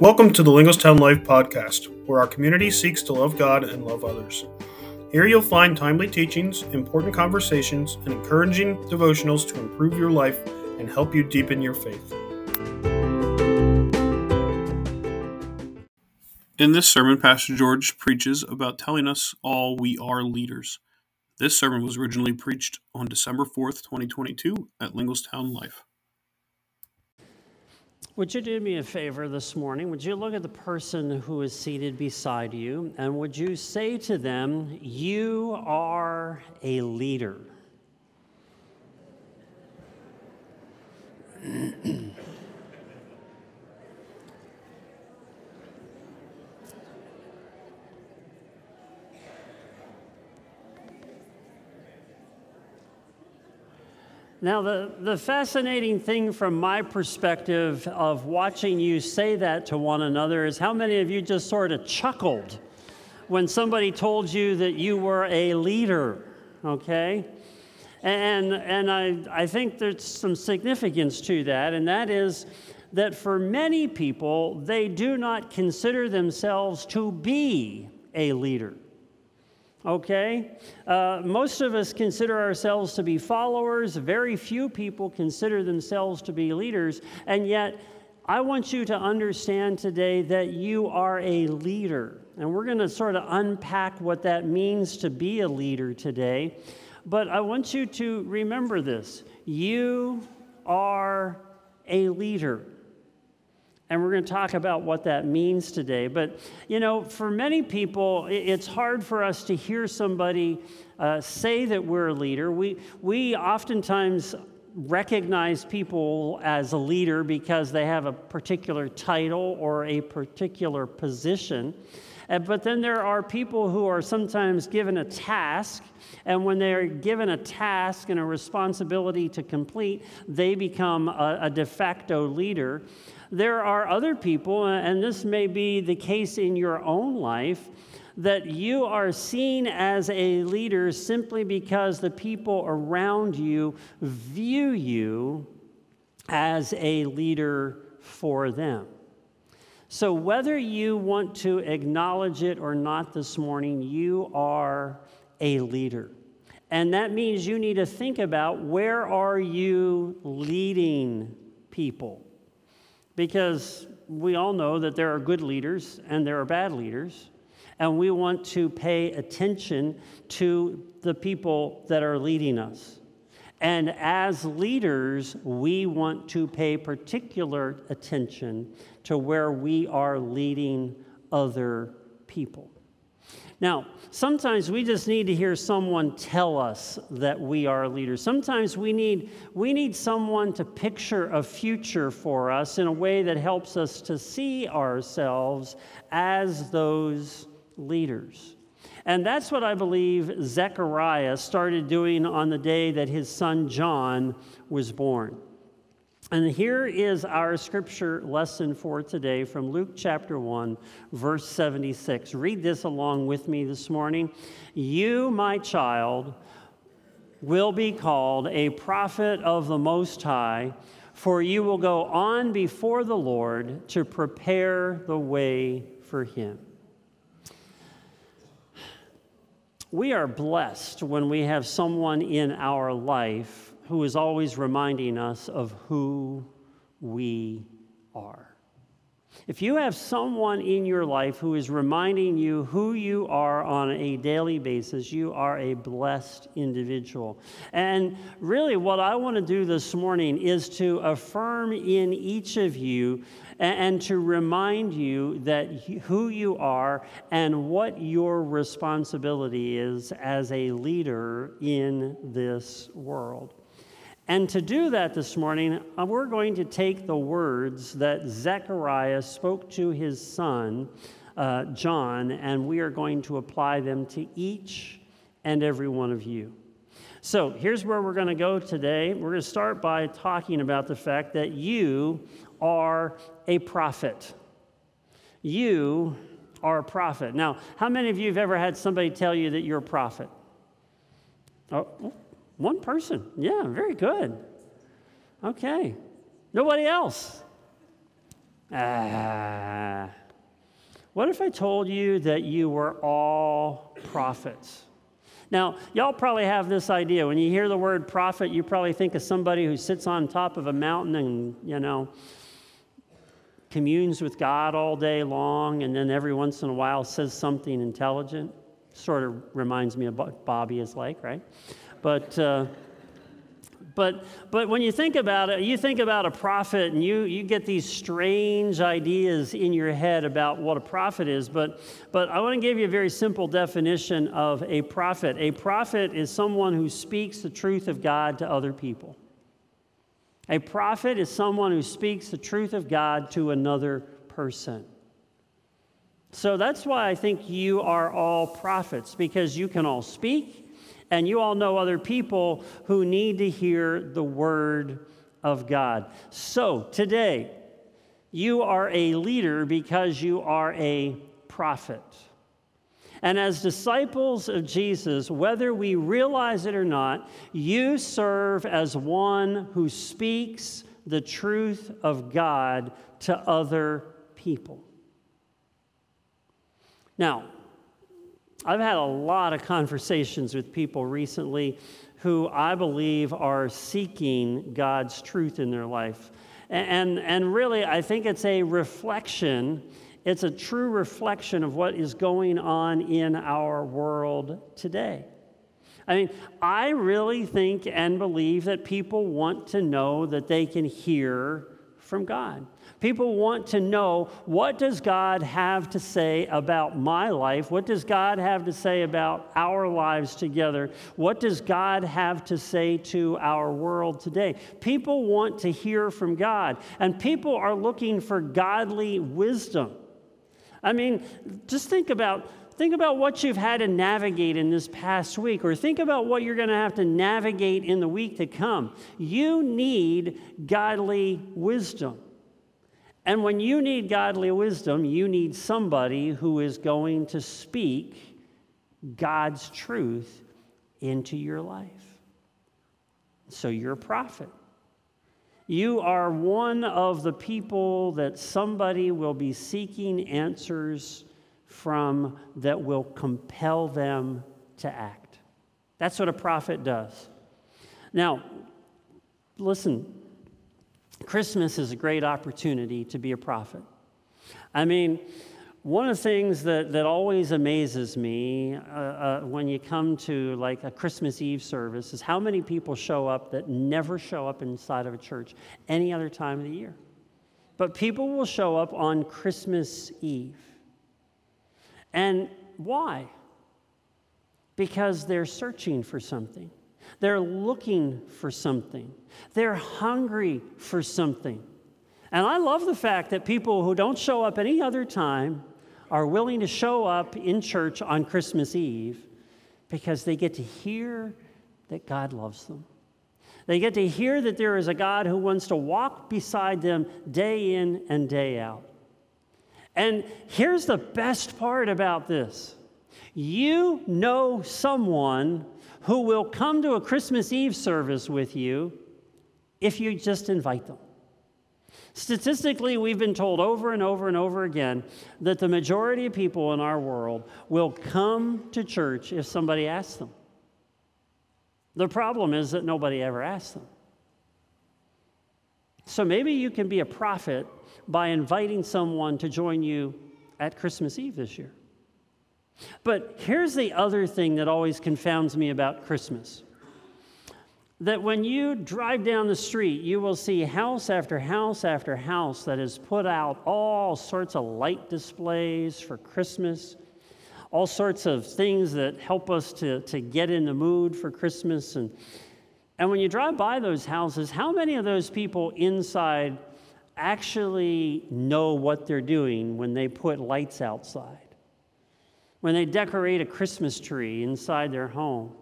Welcome to the Linglestown Life podcast, where our community seeks to love God and love others. Here you'll find timely teachings, important conversations, and encouraging devotionals to improve your life and help you deepen your faith. In this sermon, Pastor George preaches about telling us all we are leaders. This sermon was originally preached on December 4th, 2022, at Linglestown Life. Would you do me a favor this morning? Would you look at the person who is seated beside you and would you say to them, You are a leader? Now, the, the fascinating thing from my perspective of watching you say that to one another is how many of you just sort of chuckled when somebody told you that you were a leader, okay? And, and I, I think there's some significance to that, and that is that for many people, they do not consider themselves to be a leader okay? Uh, most of us consider ourselves to be followers. Very few people consider themselves to be leaders. And yet, I want you to understand today that you are a leader. And we're going to sort of unpack what that means to be a leader today. But I want you to remember this you are a leader. And we're going to talk about what that means today. But, you know, for many people, it's hard for us to hear somebody uh, say that we're a leader. We, we oftentimes recognize people as a leader because they have a particular title or a particular position. But then there are people who are sometimes given a task, and when they're given a task and a responsibility to complete, they become a, a de facto leader there are other people, uh, and this may be the case in your own life, that you are seen as a leader simply because the people around you view you as a leader for them. So, whether you want to acknowledge it or not this morning, you are a leader. And that means you need to think about where are you leading people? Because we all know that there are good leaders and there are bad leaders, and we want to pay attention to the people that are leading us. And as leaders, we want to pay particular attention to where we are leading other people. Now, sometimes we just need to hear someone tell us that we are leaders. Sometimes we need, we need someone to picture a future for us in a way that helps us to see ourselves as those leaders. And that's what I believe Zechariah started doing on the day that his son John was born. And here is our scripture lesson for today from Luke chapter 1, verse 76. Read this along with me this morning. You, my child, will be called a prophet of the Most High, for you will go on before the Lord to prepare the way for him. We are blessed when we have someone in our life who is always reminding us of who we are. If you have someone in your life who is reminding you who you are on a daily basis, you are a blessed individual. And really, what I want to do this morning is to affirm in each of you and to remind you that who you are and what your responsibility is as a leader in this world. And to do that this morning, uh, we're going to take the words that Zechariah spoke to his son, uh, John, and we are going to apply them to each and every one of you. So here's where we're going to go today. We're going to start by talking about the fact that you are a prophet. You are a prophet. Now, how many of you have ever had somebody tell you that you're a prophet? Oh, one person. Yeah, very good. Okay. Nobody else. Ah. What if I told you that you were all prophets? Now, y'all probably have this idea. When you hear the word prophet, you probably think of somebody who sits on top of a mountain and, you know, communes with God all day long and then every once in a while says something intelligent. Sort of reminds me of what Bobby is like, right? But. Uh, but, but when you think about it, you think about a prophet and you, you get these strange ideas in your head about what a prophet is. But, but I want to give you a very simple definition of a prophet. A prophet is someone who speaks the truth of God to other people. A prophet is someone who speaks the truth of God to another person. So that's why I think you are all prophets, because you can all speak and you all know other people who need to hear the word of God. So today, you are a leader because you are a prophet. And as disciples of Jesus, whether we realize it or not, you serve as one who speaks the truth of God to other people. Now, I've had a lot of conversations with people recently who I believe are seeking God's truth in their life. And, and really, I think it's a reflection, it's a true reflection of what is going on in our world today. I mean, I really think and believe that people want to know that they can hear from God. People want to know what does God have to say about my life? What does God have to say about our lives together? What does God have to say to our world today? People want to hear from God, and people are looking for godly wisdom. I mean, just think about think about what you've had to navigate in this past week, or think about what you're going to have to navigate in the week to come. You need godly wisdom. And when you need godly wisdom, you need somebody who is going to speak God's truth into your life. So you're a prophet. You are one of the people that somebody will be seeking answers from that will compel them to act. That's what a prophet does. Now, listen, Christmas is a great opportunity to be a prophet. I mean, one of the things that, that always amazes me uh, uh, when you come to like a Christmas Eve service is how many people show up that never show up inside of a church any other time of the year. But people will show up on Christmas Eve. And why? Because they're searching for something. They're looking for something, they're hungry for something. And I love the fact that people who don't show up any other time are willing to show up in church on Christmas Eve because they get to hear that God loves them. They get to hear that there is a God who wants to walk beside them day in and day out. And here's the best part about this you know someone who will come to a Christmas Eve service with you if you just invite them. Statistically, we've been told over and over and over again that the majority of people in our world will come to church if somebody asks them. The problem is that nobody ever asks them. So maybe you can be a prophet by inviting someone to join you at Christmas Eve this year. But here's the other thing that always confounds me about Christmas that when you drive down the street, you will see house after house after house that has put out all sorts of light displays for Christmas, all sorts of things that help us to, to get in the mood for Christmas. And, and when you drive by those houses, how many of those people inside actually know what they're doing when they put lights outside? when they decorate a Christmas tree inside their home.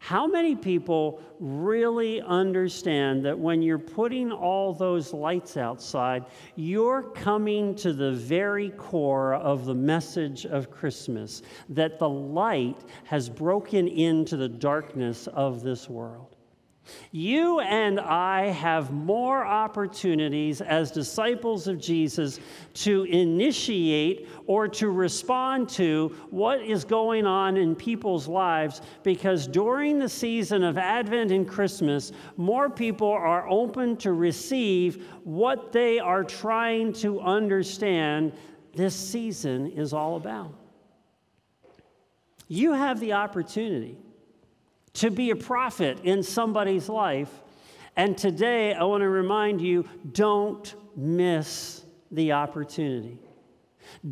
How many people really understand that when you're putting all those lights outside, you're coming to the very core of the message of Christmas? That the light has broken into the darkness of this world. You and I have more opportunities as disciples of Jesus to initiate or to respond to what is going on in people's lives because during the season of Advent and Christmas, more people are open to receive what they are trying to understand this season is all about. You have the opportunity to be a prophet in somebody's life. And today, I want to remind you don't miss the opportunity.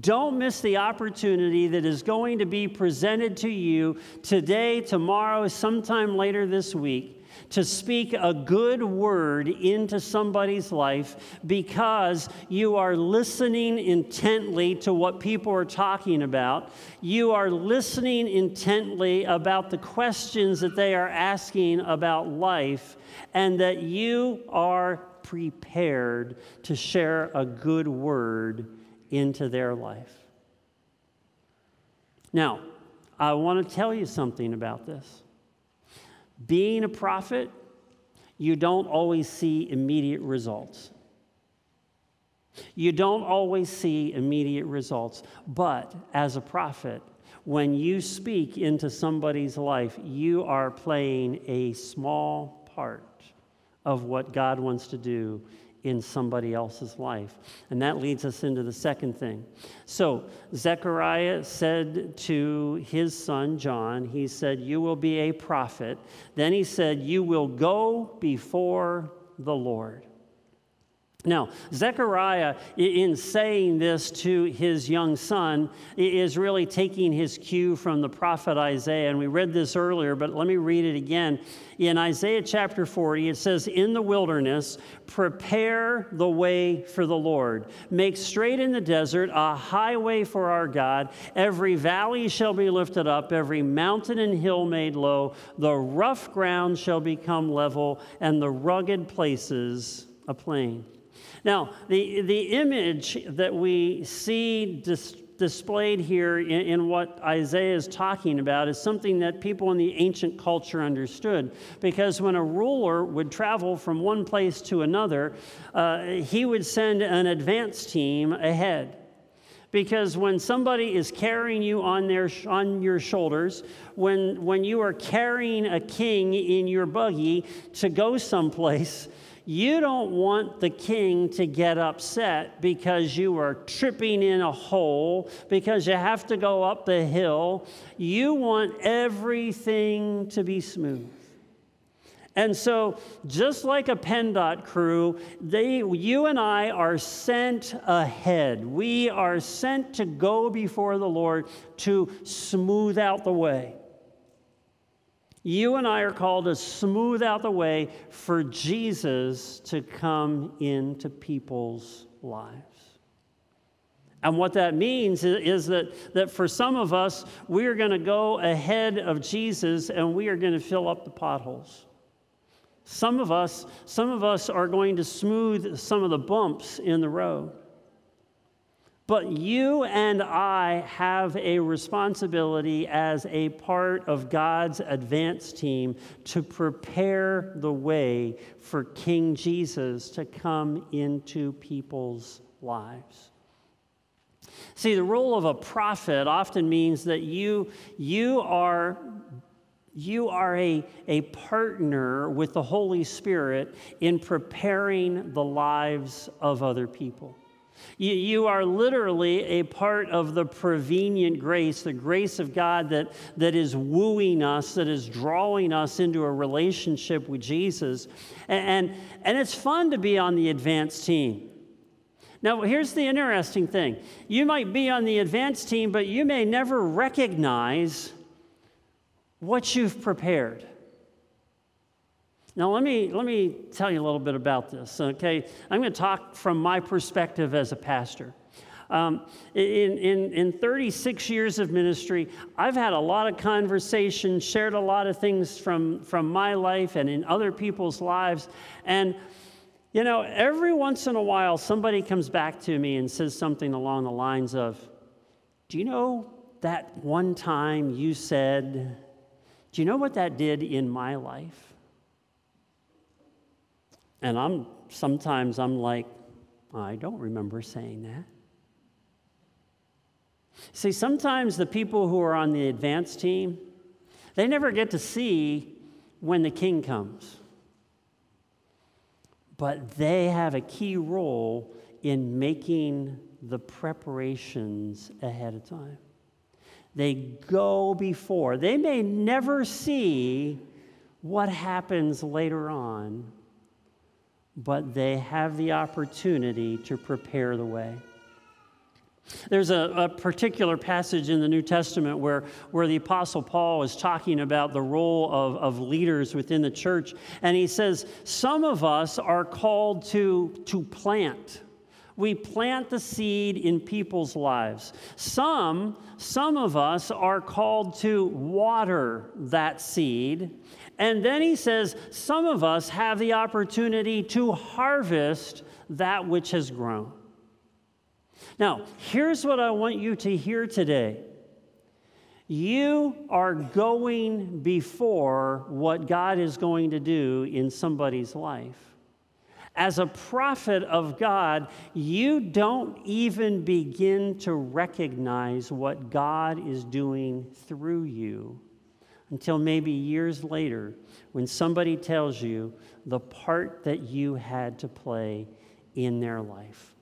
Don't miss the opportunity that is going to be presented to you today, tomorrow, sometime later this week to speak a good word into somebody's life because you are listening intently to what people are talking about. You are listening intently about the questions that they are asking about life, and that you are prepared to share a good word into their life. Now, I want to tell you something about this. Being a prophet, you don't always see immediate results. You don't always see immediate results. But as a prophet, when you speak into somebody's life, you are playing a small part of what God wants to do in somebody else's life. And that leads us into the second thing. So, Zechariah said to his son John, he said, You will be a prophet. Then he said, You will go before the Lord. Now, Zechariah, in saying this to his young son, is really taking his cue from the prophet Isaiah. And we read this earlier, but let me read it again. In Isaiah chapter 40, it says, In the wilderness, prepare the way for the Lord. Make straight in the desert a highway for our God. Every valley shall be lifted up, every mountain and hill made low. The rough ground shall become level, and the rugged places a plain. Now, the, the image that we see dis- displayed here in, in, what Isaiah is talking about is something that people in the ancient culture understood. Because when a ruler would travel from one place to another, uh, he would send an advance team ahead because when somebody is carrying you on, their, on your shoulders, when, when you are carrying a king in your buggy to go someplace, you don't want the king to get upset because you are tripping in a hole, because you have to go up the hill. You want everything to be smooth. And so, just like a PennDOT crew, they, you and I are sent ahead. We are sent to go before the Lord to smooth out the way. You and I are called to smooth out the way for Jesus to come into people's lives. And what that means is that, that for some of us, we are going to go ahead of Jesus and we are going to fill up the potholes. Some of us, some of us are going to smooth some of the bumps in the road. But you and I have a responsibility as a part of God's advance team to prepare the way for King Jesus to come into people's lives. See, the role of a prophet often means that you, you are you are a, a partner with the Holy Spirit in preparing the lives of other people. You, you are literally a part of the prevenient grace, the grace of God that, that is wooing us, that is drawing us into a relationship with Jesus. And, and, and it's fun to be on the advanced team. Now, here's the interesting thing you might be on the advanced team, but you may never recognize what you've prepared. Now, let me, let me tell you a little bit about this, okay? I'm going to talk from my perspective as a pastor. Um, in, in, in 36 years of ministry, I've had a lot of conversations, shared a lot of things from, from my life and in other people's lives. And, you know, every once in a while, somebody comes back to me and says something along the lines of, Do you know that one time you said, Do you know what that did in my life? And I'm sometimes I'm like, I don't remember saying that. See, sometimes the people who are on the advance team, they never get to see when the king comes. But they have a key role in making the preparations ahead of time. They go before. They may never see what happens later on, but they have the opportunity to prepare the way. There's a, a, particular passage in the New Testament where, where the Apostle Paul is talking about the role of, of leaders within the church. And he says, Some of us are called to, to plant. We plant the seed in people's lives. Some, some of us are called to water that seed. And then he says, Some of us have the opportunity to harvest that which has grown. Now, here's what I want you to hear today. You are going before what God is going to do in somebody's life. As a prophet of God, you don't even begin to recognize what God is doing through you until maybe years later when somebody tells you the part that you had to play in their life.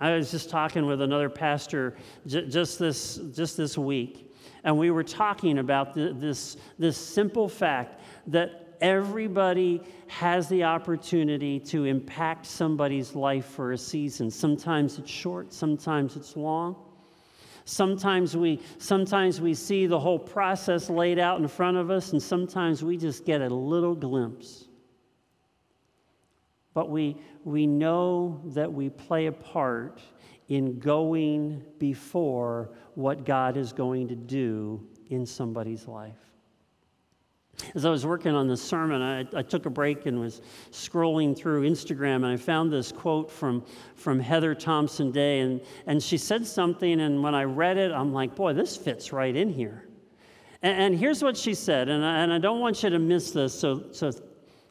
I was just talking with another pastor j- just, this, just this week, and we were talking about this, this simple fact that everybody has the opportunity to impact somebody's life for a season. Sometimes it's short, sometimes it's long. Sometimes we, sometimes we see the whole process laid out in front of us, and sometimes we just get a little glimpse. But we, we know that we play a part in going before what God is going to do in somebody's life. As I was working on this sermon, I, I, took a break and was scrolling through Instagram, and I found this quote from, from Heather Thompson Day. And, and she said something, and when I read it, I'm like, boy, this fits right in here. And, and here's what she said, and I, and I don't want you to miss this. So, so,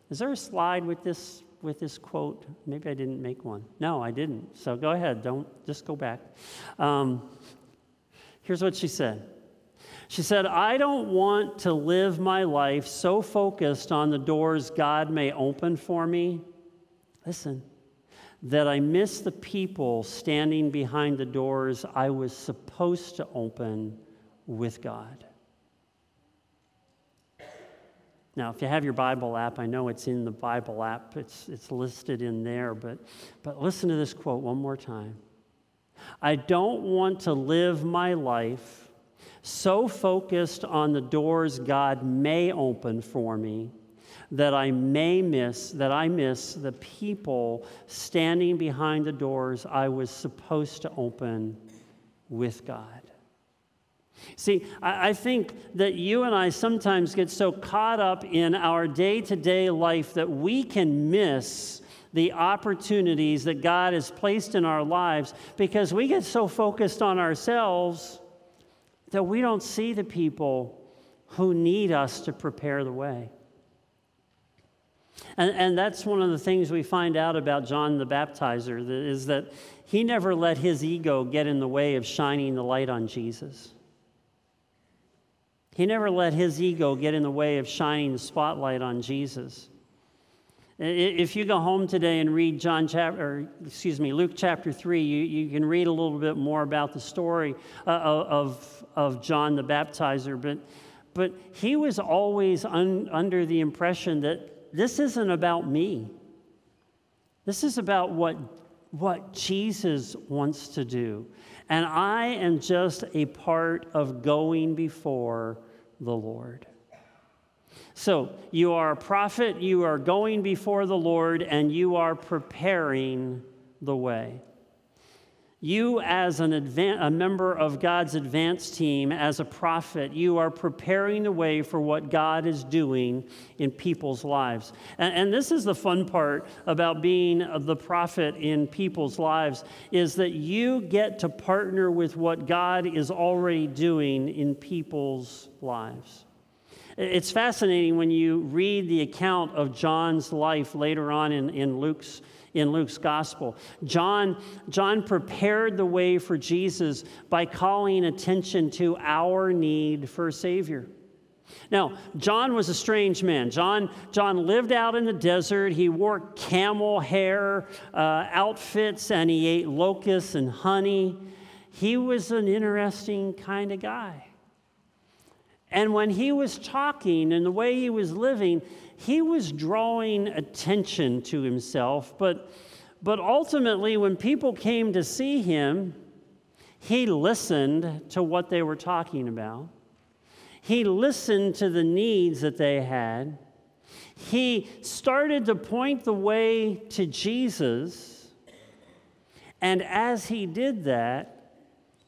is there a slide with this with this quote? Maybe I didn't make one. No, I didn't. So go ahead. Don't just go back. Um, here's what she said. She said, I don't want to live my life so focused on the doors God may open for me. Listen, that I miss the people standing behind the doors I was supposed to open with God. Now, if you have your Bible app, I know it's in the Bible app, it's, it's listed in there, but, but listen to this quote one more time. I don't want to live my life so focused on the doors God may open for me that I may miss, that I miss the people standing behind the doors I was supposed to open with God. See, I, think that you and I sometimes get so caught up in our day to day life that we can miss the opportunities that God has placed in our lives because we get so focused on ourselves that we don't see the people who need us to prepare the way. And, and that's one of the things we find out about John the Baptizer is that he never let his ego get in the way of shining the light on Jesus. He never let his ego get in the way of shining the spotlight on Jesus. If you go home today and read John chapter, excuse me, Luke chapter 3, you, you can read a little bit more about the story uh, of, of John the baptizer. But, but he was always un, under the impression that this isn't about me. This is about what, what Jesus wants to do. And I am just a part of going before the Lord. So, you are a prophet, you are going before the Lord, and you are preparing the way. You, as an advan- a member of God's advance team, as a prophet, you are preparing the way for what God is doing in people's lives. And, and this is the fun part about being the prophet in people's lives, is that you get to partner with what God is already doing in people's lives. It's fascinating when you read the account of John's life later on in, in Luke's in Luke's gospel. John, John prepared the way for Jesus by calling attention to our need for a Savior. Now, John was a strange man. John, John lived out in the desert. He wore camel hair uh, outfits and he ate locusts and honey. He was an interesting kind of guy. And when he was talking and the way he was living, he was drawing attention to himself, but, but ultimately, when people came to see him, he listened to what they were talking about. He listened to the needs that they had. He started to point the way to Jesus. And as he did that,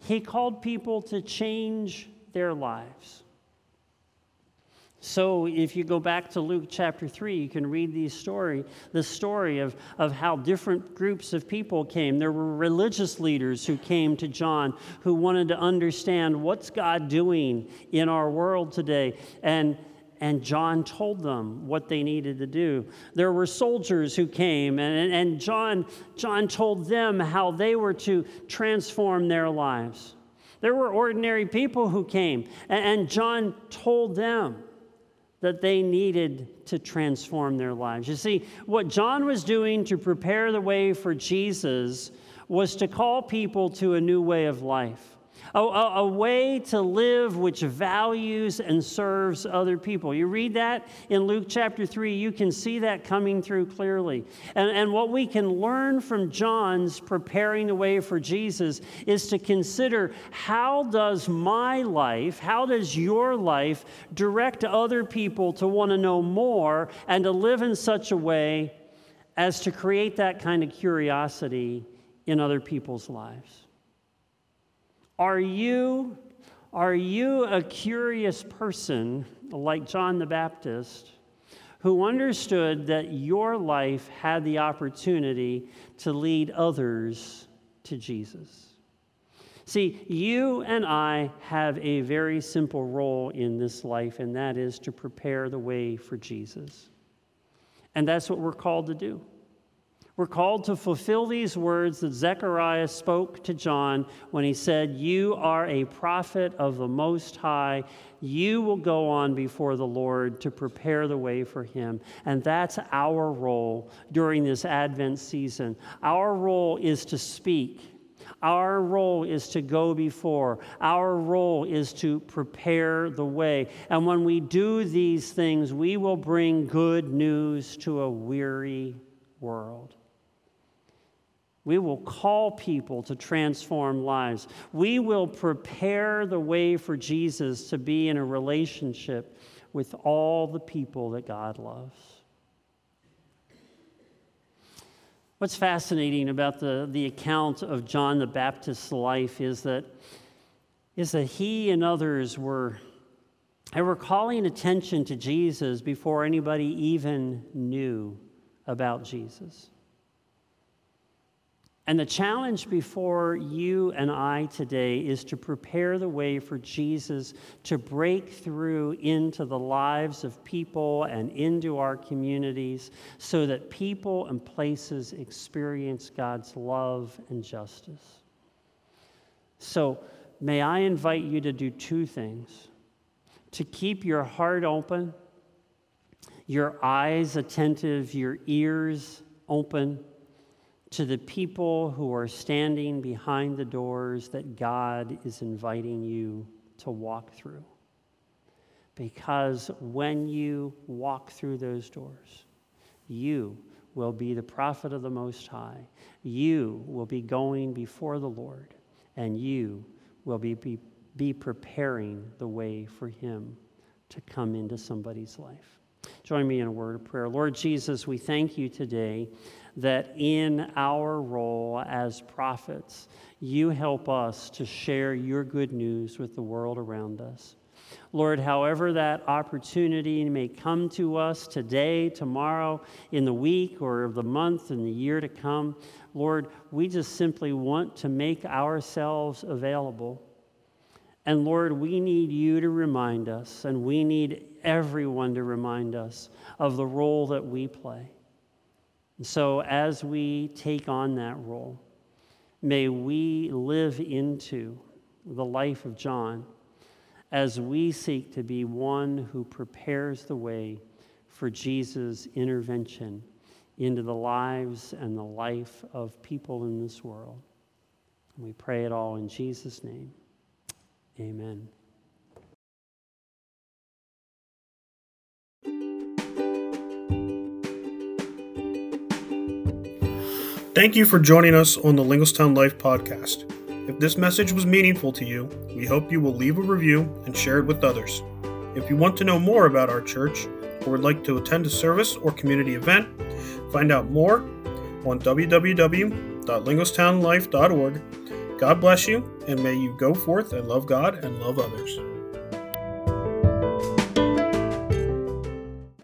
he called people to change their lives. So, if you go back to Luke chapter 3, you can read the story, the story of, of how different groups of people came. There were religious leaders who came to John who wanted to understand what's God doing in our world today. And, and John told them what they needed to do. There were soldiers who came, and, and John, John told them how they were to transform their lives. There were ordinary people who came, and, and John told them that they needed to transform their lives. You see, what John was doing to prepare the way for Jesus was to call people to a new way of life a, a, a, way to live which values and serves other people. You read that in Luke chapter 3, you can see that coming through clearly. And, and what we can learn from John's preparing the way for Jesus is to consider how does my life, how does your life direct other people to want to know more and to live in such a way as to create that kind of curiosity in other people's lives. Are you, are you a curious person like John the Baptist who understood that your life had the opportunity to lead others to Jesus? See, you and I have a very simple role in this life, and that is to prepare the way for Jesus. And that's what we're called to do. We're called to fulfill these words that Zechariah spoke to John when he said, You are a prophet of the Most High. You will go on before the Lord to prepare the way for him. And that's our role during this Advent season. Our role is to speak. Our role is to go before. Our role is to prepare the way. And when we do these things, we will bring good news to a weary world. We will call people to transform lives. We will prepare the way for Jesus to be in a relationship with all the people that God loves. What's fascinating about the, the account of John the Baptist's life is that, is that he and others were, they were calling attention to Jesus before anybody even knew about Jesus. And the challenge before you and I today is to prepare the way for Jesus to break through into the lives of people and into our communities so that people and places experience God's love and justice. So, may I invite you to do two things to keep your heart open, your eyes attentive, your ears open to the people who are standing behind the doors that God is inviting you to walk through. Because when you walk through those doors, you will be the prophet of the Most High. You will be going before the Lord, and you will be, be, be preparing the way for Him to come into somebody's life. Join me in a word of prayer. Lord Jesus, we thank you today that in our role as prophets, you help us to share your good news with the world around us. Lord, however that opportunity may come to us today, tomorrow, in the week, or of the month, and the year to come, Lord, we just simply want to make ourselves available And Lord, we need you to remind us, and we need everyone to remind us of the role that we play. And so, as we take on that role, may we live into the life of John as we seek to be one who prepares the way for Jesus' intervention into the lives and the life of people in this world. We pray it all in Jesus' name. Amen. Thank you for joining us on the Linglestown Life podcast. If this message was meaningful to you, we hope you will leave a review and share it with others. If you want to know more about our church or would like to attend a service or community event, find out more on www.linglestownlife.org God bless you, and may you go forth and love God and love others.